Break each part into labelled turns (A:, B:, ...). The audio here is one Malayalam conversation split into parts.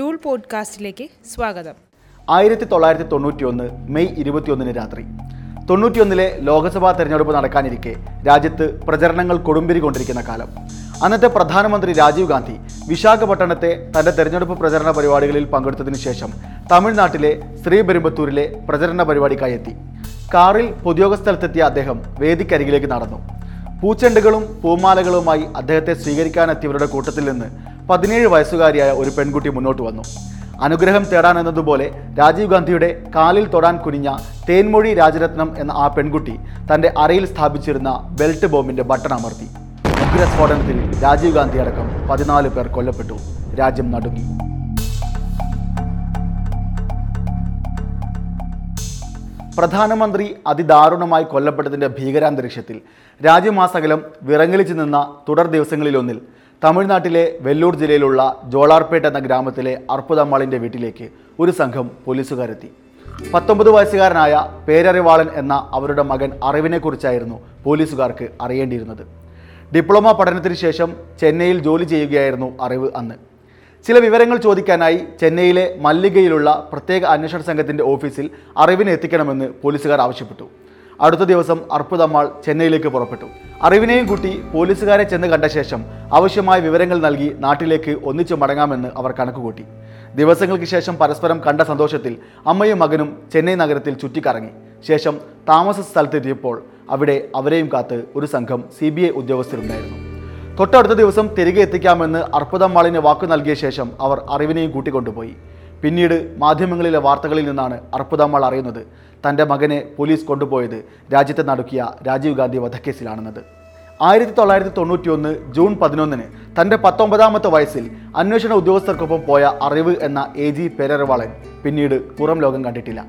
A: ഡൂൾ പോഡ്കാസ്റ്റിലേക്ക് സ്വാഗതം.
B: ആയിരത്തി തൊള്ളായിരത്തി തൊണ്ണൂറ്റിയൊന്ന് മെയ് ഇരുപത്തിയൊന്നിന് രാത്രി. തൊണ്ണൂറ്റിയൊന്നിലെ ലോക്സഭാ തെരഞ്ഞെടുപ്പ് നടക്കാനിരിക്കെ രാജ്യത്ത് പ്രചരണങ്ങൾ കൊടുമ്പിരി കൊണ്ടിരിക്കുന്ന കാലം. അന്നത്തെ പ്രധാനമന്ത്രി രാജീവ് ഗാന്ധി വിശാഖപട്ടണത്തെ തന്റെ തെരഞ്ഞെടുപ്പ് പ്രചരണ പരിപാടികളിൽ പങ്കെടുത്തതിനു ശേഷം തമിഴ്നാട്ടിലെ ശ്രീപെരുമ്പത്തൂരിലെ പ്രചരണ പരിപാടിക്കായി എത്തി. കാറിൽ പൊതുയോഗസ്ഥലത്തെത്തിയ അദ്ദേഹം വേദിക്കരികിലേക്ക് നടന്നു. പൂച്ചെണ്ടുകളും പൂമാലകളുമായി അദ്ദേഹത്തെ സ്വീകരിക്കാനെത്തിയവരുടെ കൂട്ടത്തിൽ നിന്ന് പതിനേഴ് വയസ്സുകാരിയായ ഒരു പെൺകുട്ടി മുന്നോട്ട് വന്നു. അനുഗ്രഹം തേടാൻ എന്നതുപോലെ രാജീവ് ഗാന്ധിയുടെ കാലിൽ തൊടാൻ കുനിഞ്ഞ തേൻമൊഴി രാജരത്നം എന്ന ആ പെൺകുട്ടി തന്റെ അറയിൽ സ്ഥാപിച്ചിരുന്ന ബെൽറ്റ് ബോംബിന്റെ ബട്ടൺ അമർത്തി. ഉഗ്രസ്ഫോടനത്തിൽ രാജീവ് ഗാന്ധി അടക്കം പതിനാല് പേർ കൊല്ലപ്പെട്ടു. രാജ്യം നടുങ്ങി. പ്രധാനമന്ത്രി അതിദാരുണമായി കൊല്ലപ്പെട്ടതിന്റെ ഭീകരാന്തരീക്ഷത്തിൽ രാജ്യമാസകലം വിറങ്ങലിച്ചു നിന്ന തുടർ ദിവസങ്ങളിലൊന്നിൽ തമിഴ്നാട്ടിലെ വെല്ലൂർ ജില്ലയിലുള്ള ജോളാർപേട്ട് എന്ന ഗ്രാമത്തിലെ അർപ്പുതമ്മാളിന്റെ വീട്ടിലേക്ക് ഒരു സംഘം പോലീസുകാരെത്തി. പത്തൊമ്പത് വയസ്സുകാരനായ പേരറിവാളൻ എന്ന അവരുടെ മകൻ അറിവിനെക്കുറിച്ചായിരുന്നു പോലീസുകാർക്ക് അറിയേണ്ടിയിരുന്നത്. ഡിപ്ലോമ പഠനത്തിന് ശേഷം ചെന്നൈയിൽ ജോലി ചെയ്യുകയായിരുന്നു അറിവ് അന്ന്. ചില വിവരങ്ങൾ ചോദിക്കാനായി ചെന്നൈയിലെ മല്ലികയിലുള്ള പ്രത്യേക അന്വേഷണ സംഘത്തിന്റെ ഓഫീസിൽ അറിവിനെ എത്തിക്കണമെന്ന് പോലീസുകാർ ആവശ്യപ്പെട്ടു. അടുത്ത ദിവസം അർപ്പുതമ്മാൾ ചെന്നൈയിലേക്ക് പുറപ്പെട്ടു. അറിവിനെയും കൂട്ടി പോലീസുകാരെ ചെന്ന് കണ്ട ശേഷം ആവശ്യമായ വിവരങ്ങൾ നൽകി നാട്ടിലേക്ക് ഒന്നിച്ചു മടങ്ങാമെന്ന് അവർ കണക്കുകൂട്ടി. ദിവസങ്ങൾക്ക് ശേഷം പരസ്പരം കണ്ട സന്തോഷത്തിൽ അമ്മയും മകനും ചെന്നൈ നഗരത്തിൽ ചുറ്റിക്കറങ്ങി. ശേഷം താമസ സ്ഥലത്തെത്തിയപ്പോൾ അവിടെ അവരെയും കാത്ത് ഒരു സംഘം സി ബി ഐ ഉദ്യോഗസ്ഥരുണ്ടായിരുന്നു. തൊട്ടടുത്ത ദിവസം തിരികെ എത്തിക്കാമെന്ന് അർപ്പുതമ്മാളിന് വാക്കു നൽകിയ ശേഷം അവർ അറിവിനെയും കൂട്ടിക്കൊണ്ടുപോയി. പിന്നീട് മാധ്യമങ്ങളിലെ വാർത്തകളിൽ നിന്നാണ് അർപ്പുതമ്മാൾ അറിയുന്നത്. തന്റെ മകനെ പോലീസ് കൊണ്ടുപോയത് രാജ്യത്തെ നടുക്കിയ രാജീവ് ഗാന്ധി വധക്കേസിലാണെന്നത്. ആയിരത്തി തൊള്ളായിരത്തി തൊണ്ണൂറ്റി ഒന്ന് ജൂൺ പതിനൊന്നിന് തന്റെ പത്തൊമ്പതാമത്തെ വയസ്സിൽ അന്വേഷണ ഉദ്യോഗസ്ഥർക്കൊപ്പം പോയ അറിവ് എന്ന എ ജി പേരറിവാളൻ പിന്നീട് പുറം ലോകം കണ്ടിട്ടില്ല.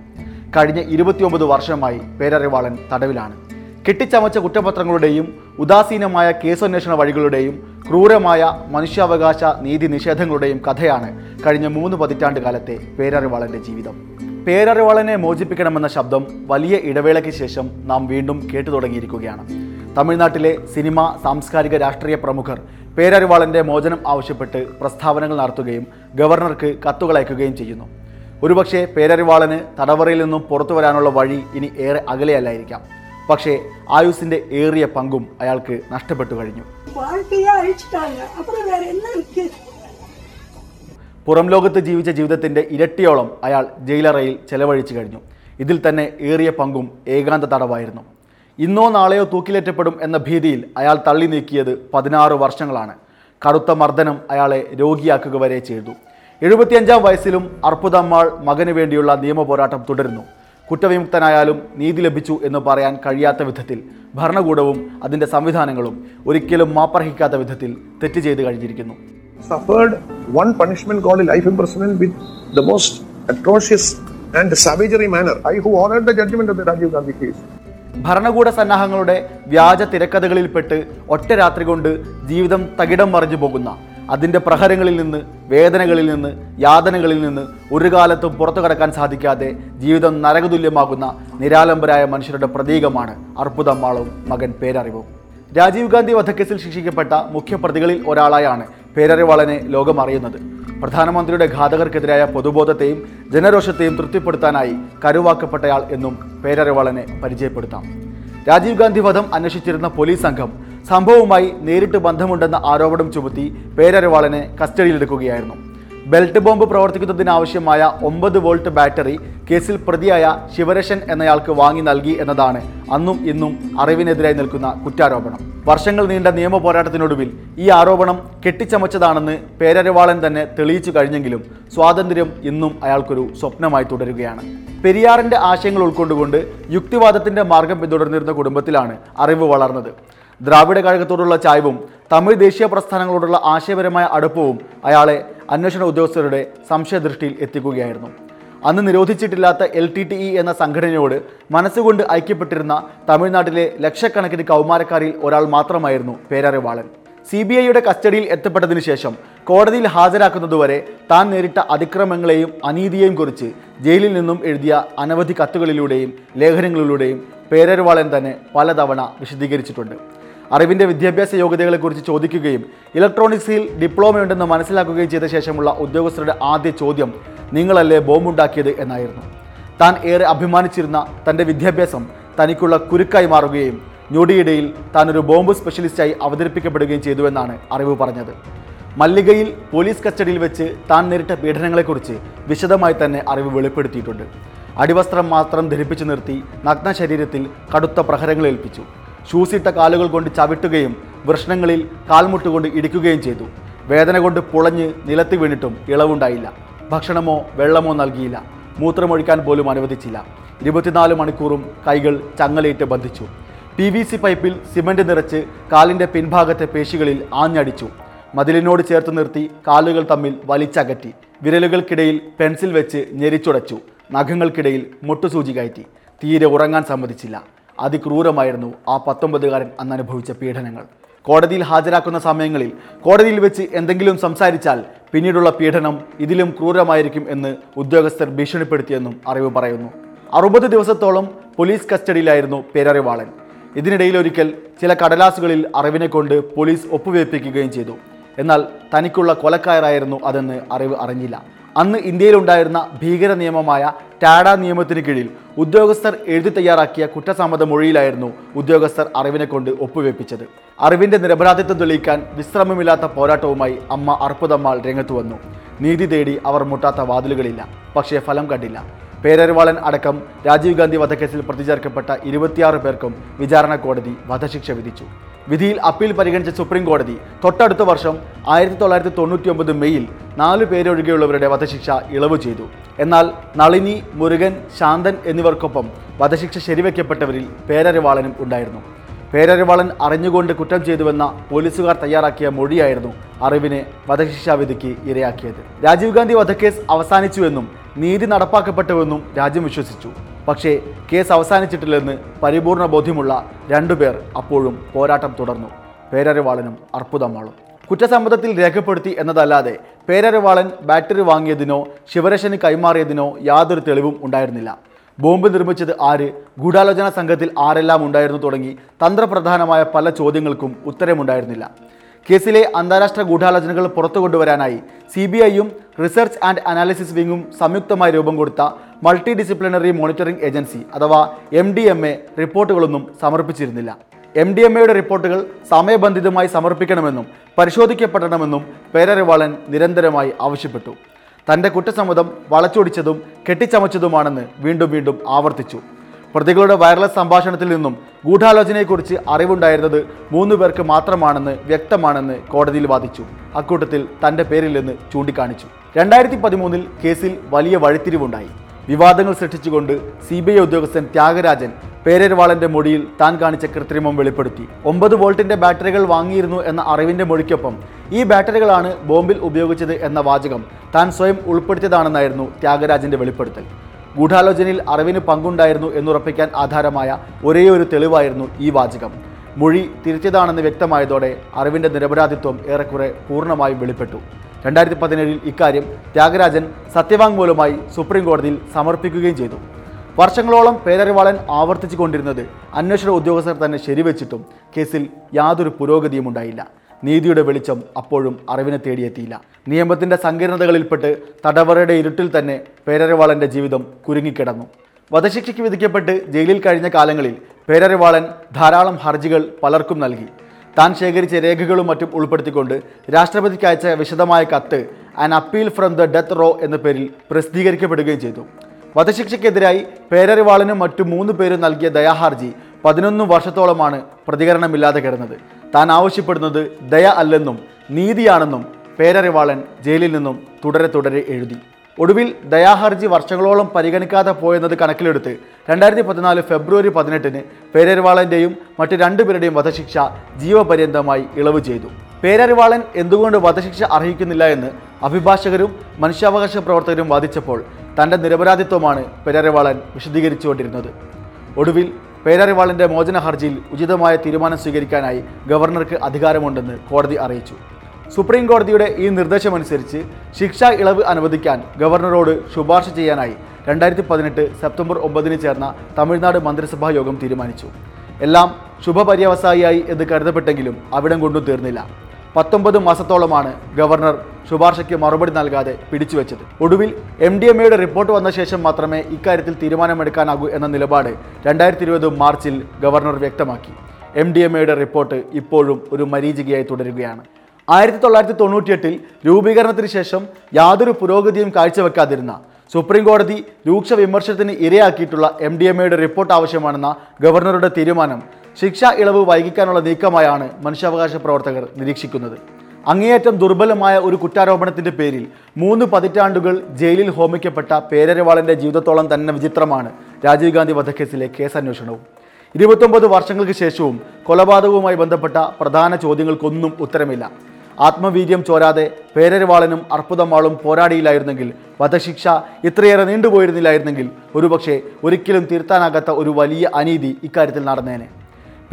B: കഴിഞ്ഞ ഇരുപത്തിയൊമ്പത് വർഷമായി പേരറിവാളൻ തടവിലാണ്. കെട്ടിച്ചമച്ച കുറ്റപത്രങ്ങളുടെയും ഉദാസീനമായ കേസന്വേഷണ വഴികളുടെയും ക്രൂരമായ മനുഷ്യാവകാശ നീതി നിഷേധങ്ങളുടെയും കഥയാണ് കഴിഞ്ഞ മൂന്ന് പതിറ്റാണ്ട് കാലത്തെ പേരറിവാളന്റെ ജീവിതം. പേരറിവാളനെ മോചിപ്പിക്കണമെന്ന ശബ്ദം വലിയ ഇടവേളയ്ക്ക് ശേഷം നാം വീണ്ടും കേട്ടു തുടങ്ങിയിരിക്കുകയാണ്. തമിഴ്നാട്ടിലെ സിനിമ സാംസ്കാരിക രാഷ്ട്രീയ പ്രമുഖർ പേരറിവാളന്റെ മോചനം ആവശ്യപ്പെട്ട് പ്രസ്താവനകൾ നടത്തുകയും ഗവർണർക്ക് കത്തുകൾ അയക്കുകയും ചെയ്യുന്നു. ഒരുപക്ഷെ പേരറിവാളന് തടവറയിൽ നിന്നും പുറത്തു വരാനുള്ള വഴി ഇനി ഏറെ അകലെയല്ലായിരിക്കാം. പക്ഷേ ആയുസിന്റെ ഏറിയ പങ്കും അയാൾക്ക് നഷ്ടപ്പെട്ടു കഴിഞ്ഞു. പുറം ലോകത്ത് ജീവിച്ച ജീവിതത്തിന്റെ ഇരട്ടിയോളം അയാൾ ജയിലറയിൽ ചെലവഴിച്ചു കഴിഞ്ഞു. ഇതിൽ തന്നെ ഏറിയ പങ്കും ഏകാന്ത തടവായിരുന്നു. ഇന്നോ നാളെയോ തൂക്കിലേറ്റപ്പെടും എന്ന ഭീതിയിൽ അയാൾ തള്ളി നീക്കിയത് പതിനാറ് വർഷങ്ങളാണ്. കടുത്ത മർദ്ദനം അയാളെ രോഗിയാക്കുക വരെ ചെയ്തു. എഴുപത്തിയഞ്ചാം വയസ്സിലും അർപ്പുതമ്മാൾ മകന് വേണ്ടിയുള്ള നിയമപോരാട്ടം തുടരുന്നു. കുറ്റവിമുക്തനായാലും നീതി ലഭിച്ചു എന്ന് പറയാൻ കഴിയാത്ത വിധത്തിൽ ഭരണകൂടവും അതിന്റെ സംവിധാനങ്ങളും ഒരിക്കലും മാപ്പർഹിക്കാത്ത വിധത്തിൽ തെറ്റ് ചെയ്ത് കഴിഞ്ഞിരിക്കുന്നു.
C: Suffered one punishment called life imprisonment with the most atrocious and savagery manner I who honored the judgment of the Rajiv Gandhi case
B: ഭരണകൂട സന്നാഹങ്ങളുടെ വ്യാജ തിരക്കഥകളിൽപ്പെട്ട് ഒറ്റ രാത്രി കൊണ്ട് ജീവിതം തകിടം മറിഞ്ഞു പോകുന്ന അതിന്റെ പ്രഹരങ്ങളിൽ നിന്ന് വേദനകളിൽ നിന്ന് യാതനകളിൽ നിന്ന് ഒരു കാലത്തും പുറത്തു കടക്കാൻ സാധിക്കാതെ ജീവിതം നരകതുല്യമാകുന്ന നിരാലംബരായ മനുഷ്യരുടെ പ്രതീകമാണ് അർപ്പുതമ്മാളും മകൻ പേരറിവും. രാജീവ് ഗാന്ധി വധക്കേസിൽ ശിക്ഷിക്കപ്പെട്ട മുഖ്യപ്രതികളിൽ ഒരാളായാണ് പേരറിവാളനെ ലോകം അറിയുന്നത് പ്രധാനമന്ത്രിയുടെ ഘാതകർക്കെതിരായ പൊതുബോധത്തെയും ജനരോഷത്തെയും തൃപ്തിപ്പെടുത്താനായി കരുവാക്കപ്പെട്ടയാൾ എന്നും പേരറിവാളനെ പരിചയപ്പെടുത്താം. രാജീവ് ഗാന്ധി വധം അന്വേഷിച്ചിരുന്ന പോലീസ് സംഘം സംഭവവുമായി നേരിട്ട് ബന്ധമുണ്ടെന്ന ആരോപണം ചുമത്തി പേരറിവാളനെ കസ്റ്റഡിയിലെടുക്കുകയായിരുന്നു. ബെൽറ്റ് ബോംബ് പ്രവർത്തിക്കുന്നതിനാവശ്യമായ ഒമ്പത് വോൾട്ട് ബാറ്ററി കേസിൽ പ്രതിയായ ശിവരശൻ എന്നയാൾക്ക് വാങ്ങി നൽകി എന്നതാണ് അന്നും ഇന്നും അറിവിനെതിരായി നിൽക്കുന്ന കുറ്റാരോപണം. വർഷങ്ങൾ നീണ്ട നിയമ പോരാട്ടത്തിനൊടുവിൽ ഈ ആരോപണം കെട്ടിച്ചമച്ചതാണെന്ന് പേരറിവാളൻ തന്നെ തെളിയിച്ചു കഴിഞ്ഞെങ്കിലും സ്വാതന്ത്ര്യം ഇന്നും അയാൾക്കൊരു സ്വപ്നമായി തുടരുകയാണ്. പെരിയാറിന്റെ ആശയങ്ങൾ ഉൾക്കൊണ്ടുകൊണ്ട് യുക്തിവാദത്തിന്റെ മാർഗം പിന്തുടർന്നിരുന്ന കുടുംബത്തിലാണ് അറിവ് വളർന്നത്. ദ്രാവിഡ കഴകത്തോടുള്ള ചായ്വും തമിഴ് ദേശീയ പ്രസ്ഥാനങ്ങളോടുള്ള ആശയപരമായ അടുപ്പവും അയാളെ അന്വേഷണ ഉദ്യോഗസ്ഥരുടെ സംശയദൃഷ്ടിയിൽ എത്തിക്കുകയായിരുന്നു. അന്ന് നിരോധിച്ചിട്ടില്ലാത്ത എൽ ടി ടി ഇ എന്ന സംഘടനയോട് മനസ്സുകൊണ്ട് ഐക്യപ്പെട്ടിരുന്ന തമിഴ്നാട്ടിലെ ലക്ഷക്കണക്കിന് കൗമാരക്കാരിൽ ഒരാൾ മാത്രമായിരുന്നു പേരറിവാളൻ. സി ബി ഐയുടെ കസ്റ്റഡിയിൽ എത്തപ്പെട്ടതിനു ശേഷം കോടതിയിൽ ഹാജരാക്കുന്നതുവരെ താൻ നേരിട്ട അതിക്രമങ്ങളെയും അനീതിയെയും കുറിച്ച് ജയിലിൽ നിന്നും എഴുതിയ അനവധി കത്തുകളിലൂടെയും ലേഖനങ്ങളിലൂടെയും പേരറിവാളൻ തന്നെ പലതവണ വിശദീകരിച്ചിട്ടുണ്ട്. അറിവിന്റെ വിദ്യാഭ്യാസ യോഗ്യതകളെക്കുറിച്ച് ചോദിക്കുകയും ഇലക്ട്രോണിക്സിൽ ഡിപ്ലോമയുണ്ടെന്ന് മനസ്സിലാക്കുകയും ചെയ്ത ശേഷമുള്ള ഉദ്യോഗസ്ഥരുടെ ആദ്യ ചോദ്യം നിങ്ങളല്ലേ ബോംബുണ്ടാക്കിയത്? എന്നായിരുന്നു. താൻ ഏറെ അഭിമാനിച്ചിരുന്ന തന്റെ വിദ്യാഭ്യാസം തനിക്കുള്ള കുരുക്കായി മാറുകയും ഞൊടിയിടയിൽ താൻ ഒരു ബോംബ് സ്പെഷ്യലിസ്റ്റായി അവതരിപ്പിക്കപ്പെടുകയും ചെയ്തുവെന്നാണ് അറിവ് പറഞ്ഞത്. മല്ലികയിൽ പോലീസ് കസ്റ്റഡിയിൽ വെച്ച് താൻ നേരിട്ട പീഡനങ്ങളെക്കുറിച്ച് വിശദമായി തന്നെ അറിവ് വെളിപ്പെടുത്തിയിട്ടുണ്ട്. അടിവസ്ത്രം മാത്രം ധരിപ്പിച്ചു നിർത്തി നഗ്ന ശരീരത്തിൽ കടുത്ത പ്രഹരങ്ങൾ ഏൽപ്പിച്ചു ഷൂസിട്ട കാലുകൾ കൊണ്ട് ചവിട്ടുകയും വൃഷ്ണങ്ങളിൽ കാൽമുട്ടുകൊണ്ട് ഇടിക്കുകയും ചെയ്തു. വേദന കൊണ്ട് പുളഞ്ഞ് നിലത്ത് വീണിട്ടും ഇളവുണ്ടായില്ല. ഭക്ഷണമോ വെള്ളമോ നൽകിയില്ല. മൂത്രമൊഴിക്കാൻ പോലും അനുവദിച്ചില്ല. ഇരുപത്തിനാല് മണിക്കൂറും കൈകൾ ചങ്ങലയിട്ട് ബന്ധിച്ചു. പി വി സി പൈപ്പിൽ സിമന്റ് നിറച്ച് കാലിന്റെ പിൻഭാഗത്തെ പേശികളിൽ ആഞ്ഞടിച്ചു. മതിലിനോട് ചേർത്ത് നിർത്തി കാലുകൾ തമ്മിൽ വലിച്ചകറ്റി. വിരലുകൾക്കിടയിൽ പെൻസിൽ വെച്ച് ഞെരിച്ചുടച്ചു. നഖങ്ങൾക്കിടയിൽ മുട്ടുസൂചി കയറ്റി. തീരെ ഉറങ്ങാൻ സമ്മതിച്ചില്ല. അതിക്രൂരമായിരുന്നു ആ പത്തൊമ്പതുകാരൻ അന്ന് അനുഭവിച്ച പീഡനങ്ങൾ. കോടതിയിൽ ഹാജരാക്കുന്ന സമയങ്ങളിൽ കോടതിയിൽ വെച്ച് എന്തെങ്കിലും സംസാരിച്ചാൽ പിന്നീടുള്ള പീഡനം ഇതിലും ക്രൂരമായിരിക്കും എന്ന് ഉദ്യോഗസ്ഥർ ഭീഷണിപ്പെടുത്തിയെന്നും അറിവ് പറയുന്നു. അറുപത് ദിവസത്തോളം പോലീസ് കസ്റ്റഡിയിലായിരുന്നു പേരറിവാളൻ. ഇതിനിടയിൽ ഒരിക്കൽ ചില കടലാസുകളിൽ അറിവിനെ കൊണ്ട് പോലീസ് ഒപ്പുവയ്പ്പിക്കുകയും ചെയ്തു. എന്നാൽ തനിക്കുള്ള കൊലക്കാരായിരുന്നു അതെന്ന് അറിവ് അറിഞ്ഞില്ല. അന്ന് ഇന്ത്യയിലുണ്ടായിരുന്ന ഭീകര നിയമമായ ടാഡ നിയമത്തിന് കീഴിൽ ഉദ്യോഗസ്ഥർ എഴുതി തയ്യാറാക്കിയ കുറ്റസമ്മത മൊഴിയിലായിരുന്നു ഉദ്യോഗസ്ഥർ അറിവിനെ കൊണ്ട് ഒപ്പുവെപ്പിച്ചത്. അറിവിന്റെ നിരപരാധിത്വം തെളിയിക്കാൻ വിശ്രമമില്ലാത്ത പോരാട്ടവുമായി അമ്മ അർപ്പുതമ്മാൾ രംഗത്തു വന്നു. നീതി തേടി അവർ മുട്ടാത്ത വാതിലുകളില്ല പക്ഷേ ഫലം കണ്ടില്ല. പേരറിവാളൻ അടക്കം രാജീവ് ഗാന്ധി വധക്കേസിൽ പ്രതിചേർക്കപ്പെട്ട ഇരുപത്തിയാറ് പേർക്കും വിചാരണ കോടതി വധശിക്ഷ വിധിച്ചു. വിധിയിൽ അപ്പീൽ പരിഗണിച്ച സുപ്രീം കോടതി തൊട്ടടുത്ത വർഷം ആയിരത്തി തൊള്ളായിരത്തി തൊണ്ണൂറ്റി ഒമ്പത് മെയ്യിൽ നാല് പേരൊഴികെയുള്ളവരുടെ വധശിക്ഷ ഇളവ് ചെയ്തു. എന്നാൽ നളിനി മുരുകൻ ശാന്തൻ എന്നിവർക്കൊപ്പം വധശിക്ഷ ശരിവെക്കപ്പെട്ടവരിൽ പേരറിവാളനും ഉണ്ടായിരുന്നു. പേരറിവാളൻ അറിഞ്ഞുകൊണ്ട് കുറ്റം ചെയ്തുവെന്ന പോലീസുകാർ തയ്യാറാക്കിയ മൊഴിയായിരുന്നു അറിവിനെ വധശിക്ഷാവിധിക്ക് ഇരയാക്കിയത്. രാജീവ് ഗാന്ധി വധക്കേസ് അവസാനിച്ചുവെന്നും നീതി നടപ്പാക്കപ്പെട്ടുവെന്നും രാജ്യം വിശ്വസിച്ചു. പക്ഷേ കേസ് അവസാനിച്ചിട്ടില്ലെന്ന് പരിപൂർണ ബോധ്യമുള്ള രണ്ടുപേർ അപ്പോഴും പോരാട്ടം തുടർന്നു. പേരറിവാളനും അർപ്പുതമാളും കുറ്റസമ്മതത്തിൽ രേഖപ്പെടുത്തി എന്നതല്ലാതെ പേരറിവാളൻ ബാറ്ററി വാങ്ങിയതിനോ ശിവരശന് കൈമാറിയതിനോ യാതൊരു തെളിവും ഉണ്ടായിരുന്നില്ല. ബോംബ് നിർമ്മിച്ചത് ആര് ഗൂഢാലോചന സംഘത്തിൽ ആരെല്ലാം ഉണ്ടായിരുന്നു തുടങ്ങി തന്ത്രപ്രധാനമായ പല ചോദ്യങ്ങൾക്കും ഉത്തരമുണ്ടായിരുന്നില്ല. കേസിലെ അന്താരാഷ്ട്ര ഗൂഢാലോചനകൾ പുറത്തു കൊണ്ടുവരാനായി സി ബി ഐയും റിസർച്ച് ആൻഡ് അനാലിസിസ് വിങ്ങും സംയുക്തമായി രൂപം കൊടുത്ത മൾട്ടി ഡിസിപ്ലിനറി മോണിറ്ററിംഗ് ഏജൻസി അഥവാ എം ഡി എം എ റിപ്പോർട്ടുകളൊന്നും സമർപ്പിച്ചിരുന്നില്ല. എം ഡി എം എയുടെ റിപ്പോർട്ടുകൾ സമയബന്ധിതമായി സമർപ്പിക്കണമെന്നും പരിശോധിക്കപ്പെടണമെന്നും പേരറിവാളൻ നിരന്തരമായി ആവശ്യപ്പെട്ടു. തന്റെ കുറ്റസമ്മതം വളച്ചൊടിച്ചതും കെട്ടിച്ചമച്ചതുമാണെന്ന് വീണ്ടും വീണ്ടും ആവർത്തിച്ചു. പ്രതികളുടെ വയർലെസ് സംഭാഷണത്തിൽ നിന്നും ഗൂഢാലോചനയെക്കുറിച്ച് അറിവുണ്ടായിരുന്നത് മൂന്ന് പേർക്ക് മാത്രമാണെന്ന് വ്യക്തമാണെന്ന് കോടതിയിൽ വാദിച്ചു. അക്കൂട്ടത്തിൽ തന്റെ നിന്ന് ചൂണ്ടിക്കാണിച്ചു. രണ്ടായിരത്തി പതിമൂന്നിൽ കേസിൽ വലിയ വഴിത്തിരിവുണ്ടായി. വിവാദങ്ങൾ സൃഷ്ടിച്ചുകൊണ്ട് സി ബി ഐ ഉദ്യോഗസ്ഥൻ ത്യാഗരാജൻ പേരരുവാളന്റെ മൊഴിയിൽ താൻ കാണിച്ച കൃത്രിമം വെളിപ്പെടുത്തി. ഒമ്പത് വോൾട്ടിന്റെ ബാറ്ററികൾ വാങ്ങിയിരുന്നു എന്ന അറിവിന്റെ മൊഴിക്കൊപ്പം ഈ ബാറ്ററികളാണ് ബോംബിൽ ഉപയോഗിച്ചത് എന്ന വാചകം താൻ സ്വയം ഉൾപ്പെടുത്തിയതാണെന്നായിരുന്നു ത്യാഗരാജന്റെ വെളിപ്പെടുത്തൽ. ഗൂഢാലോചനയിൽ അറിവിന് പങ്കുണ്ടായിരുന്നു എന്നുറപ്പിക്കാൻ ആധാരമായ ഒരേയൊരു തെളിവായിരുന്നു ഈ വാചകം. മൊഴി തിരുത്തിയതാണെന്ന് വ്യക്തമായതോടെ അറിവിന്റെ നിരപരാധിത്വം ഏറെക്കുറെ പൂർണമായും വെളിപ്പെട്ടു. രണ്ടായിരത്തി പതിനേഴിൽ ഇക്കാര്യം ത്യാഗരാജൻ സത്യവാങ്മൂലമായി സുപ്രീം കോടതിയിൽ സമർപ്പിക്കുകയും ചെയ്തു. വർഷങ്ങളോളം പേരറിവാളൻ ആവർത്തിച്ചു കൊണ്ടിരുന്നത് അന്വേഷണ ഉദ്യോഗസ്ഥർ തന്നെ ശരിവെച്ചിട്ടും കേസിൽ യാതൊരു പുരോഗതിയും ഉണ്ടായില്ല നീതിയുടെ വെളിച്ചം അപ്പോഴും അറിവിനെ തേടിയെത്തിയില്ല. നിയമത്തിന്റെ സങ്കീർണതകളിൽപ്പെട്ട് തടവറയുടെ ഇരുട്ടിൽ തന്നെ പേരറിവാളന്റെ ജീവിതം കുരുങ്ങിക്കിടന്നു. വധശിക്ഷയ്ക്ക് വിധിക്കപ്പെട്ട് ജയിലിൽ കഴിഞ്ഞ കാലങ്ങളിൽ പേരറിവാളൻ ധാരാളം ഹർജികൾ പലർക്കും നൽകി. താൻ ശേഖരിച്ച രേഖകളും മറ്റും ഉൾപ്പെടുത്തിക്കൊണ്ട് രാഷ്ട്രപതിക്ക് അയച്ച വിശദമായ കത്ത് an appeal from the death row എന്ന പേരിൽ പ്രസിദ്ധീകരിക്കപ്പെടുകയും ചെയ്തു. വധശിക്ഷയ്ക്കെതിരായി പേരറിവാളനും മറ്റു മൂന്ന് പേരും നൽകിയ ദയാഹർജി പതിനൊന്ന് വർഷത്തോളമാണ് പ്രതികരണമില്ലാതെ കിടന്നത്. താൻ ആവശ്യപ്പെടുന്നത് ദയ അല്ലെന്നും നീതിയാണെന്നും പേരറിവാളൻ ജയിലിൽ നിന്നും തുടരെ തുടരെ എഴുതി. ഒടുവിൽ ദയാഹർജി വർഷങ്ങളോളം പരിഗണിക്കാതെ പോയെന്നത് കണക്കിലെടുത്ത് രണ്ടായിരത്തി പതിനാല് ഫെബ്രുവരി പതിനെട്ടിന് പേരറിവാളന്റെയും മറ്റ് രണ്ടുപേരുടെയും വധശിക്ഷ ജീവപര്യന്തമായി ഇളവ് ചെയ്തു. പേരറിവാളൻ എന്തുകൊണ്ട് വധശിക്ഷ അർഹിക്കുന്നില്ല എന്ന് അഭിഭാഷകരും മനുഷ്യാവകാശ പ്രവർത്തകരും വാദിച്ചപ്പോൾ തന്റെ നിരപരാധിത്വമാണ് പേരറിവാളൻ വിശദീകരിച്ചുകൊണ്ടിരുന്നത്. ഒടുവിൽ പേരറിവാളിന്റെ മോചന ഹർജിയിൽ ഉചിതമായ തീരുമാനം സ്വീകരിക്കാനായി ഗവർണർക്ക് അധികാരമുണ്ടെന്ന് കോടതി അറിയിച്ചു. സുപ്രീം കോടതിയുടെ ഈ നിർദ്ദേശമനുസരിച്ച് ശിക്ഷാ ഇളവ് അനുവദിക്കാൻ ഗവർണറോട് ശുപാർശ ചെയ്യാനായി രണ്ടായിരത്തി പതിനെട്ട് സെപ്റ്റംബർ ഒമ്പതിന് ചേർന്ന തമിഴ്നാട് മന്ത്രിസഭാ യോഗം തീരുമാനിച്ചു. എല്ലാം ശുഭപര്യവസായിയായി എന്ന് കരുതപ്പെട്ടെങ്കിലും അവിടം കൊണ്ടും തീർന്നില്ല. പത്തൊമ്പത് മാസത്തോളമാണ് ഗവർണർ ശുപാർശയ്ക്ക് മറുപടി നൽകാതെ പിടിച്ചുവെച്ചത്. ഒടുവിൽ എം ഡി എം എയുടെ റിപ്പോർട്ട് വന്ന ശേഷം മാത്രമേ ഇക്കാര്യത്തിൽ തീരുമാനമെടുക്കാനാകൂ എന്ന നിലപാട് രണ്ടായിരത്തി ഇരുപത് മാർച്ചിൽ ഗവർണർ വ്യക്തമാക്കി. എം ഡി എം എയുടെ റിപ്പോർട്ട് ഇപ്പോഴും ഒരു മരീചികയായി തുടരുകയാണ്. ആയിരത്തി തൊള്ളായിരത്തി തൊണ്ണൂറ്റിയെട്ടിൽ രൂപീകരണത്തിന് ശേഷം യാതൊരു പുരോഗതിയും കാഴ്ചവെക്കാതിരുന്ന സുപ്രീം കോടതി രൂക്ഷ വിമർശനത്തിന് ഇരയാക്കിയിട്ടുള്ള എം ഡി എം എയുടെ റിപ്പോർട്ട് ആവശ്യമാണെന്ന ഗവർണറുടെ തീരുമാനം ശിക്ഷാ ഇളവ് വൈകിക്കാനുള്ള നീക്കമായാണ് മനുഷ്യാവകാശ പ്രവർത്തകർ നിരീക്ഷിക്കുന്നത്. അങ്ങേയറ്റം ദുർബലമായ ഒരു കുറ്റാരോപണത്തിന്റെ പേരിൽ മൂന്ന് പതിറ്റാണ്ടുകൾ ജയിലിൽ ഹോമിക്കപ്പെട്ട പേരരവാളന്റെ ജീവിതത്തോളം തന്നെ വിചിത്രമാണ് രാജീവ് ഗാന്ധി വധക്കേസിലെ കേസ് അന്വേഷണവും ഇരുപത്തൊമ്പത് വർഷങ്ങൾക്ക് ശേഷവും കൊലപാതകവുമായി ബന്ധപ്പെട്ട പ്രധാന ചോദ്യങ്ങൾക്കൊന്നും ഉത്തരമില്ല. ആത്മവീര്യം ചോരാതെ പേരരവാളനും അർപ്പുതമാളും പോരാടിയില്ലായിരുന്നെങ്കിൽ വധശിക്ഷ ഇത്രയേറെ നീണ്ടുപോയിരുന്നില്ലായിരുന്നെങ്കിൽ ഒരുപക്ഷെ ഒരിക്കലും തീർത്താനാകാത്ത ഒരു വലിയ അനീതി ഇക്കാര്യത്തിൽ നടന്നേനെ.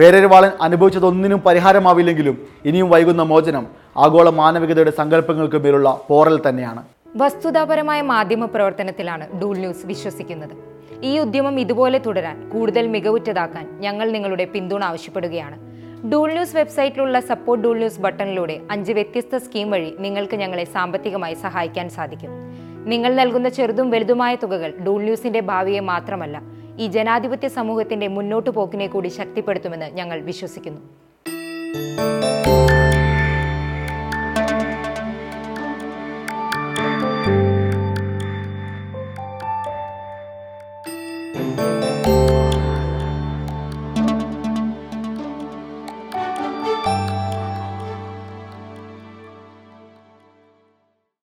B: പേരരവാളൻ അനുഭവിച്ചതൊന്നിനും പരിഹാരമാവില്ലെങ്കിലും ഇനിയും വൈകുന്ന മോചനം ആഗോള മാനവികതയുടെ സങ്കല്പങ്ങൾക്ക് മേലുള്ള പോറൽ തന്നെയാണ്.
D: വസ്തുതാപരമായ മാധ്യമ പ്രവർത്തനത്തിലാണ് ഡൂൾ ന്യൂസ് വിശ്വസിക്കുന്നത്. ഈ ഉദ്യമം ഇതുപോലെ തുടരാൻ കൂടുതൽ മികവുറ്റതാക്കാൻ ഞങ്ങൾ നിങ്ങളുടെ പിന്തുണ ആവശ്യപ്പെടുകയാണ്. ഡൂൾ ന്യൂസ് വെബ്സൈറ്റിലുള്ള സപ്പോർട്ട് ഡൂൾ ന്യൂസ് ബട്ടണിലൂടെ അഞ്ച് വ്യത്യസ്ത സ്കീം വഴി നിങ്ങൾക്ക് ഞങ്ങളെ സാമ്പത്തികമായി സഹായിക്കാൻ സാധിക്കും. നിങ്ങൾ നൽകുന്ന ചെറുതും വലുതുമായ തുകകൾ ഡൂൾ ന്യൂസിന്റെ ഭാവിയെ മാത്രമല്ല ഈ ജനാധിപത്യ സമൂഹത്തിന്റെ മുന്നോട്ടു പോക്കിനെ കൂടി ശക്തിപ്പെടുത്തുമെന്ന് ഞങ്ങൾ വിശ്വസിക്കുന്നു.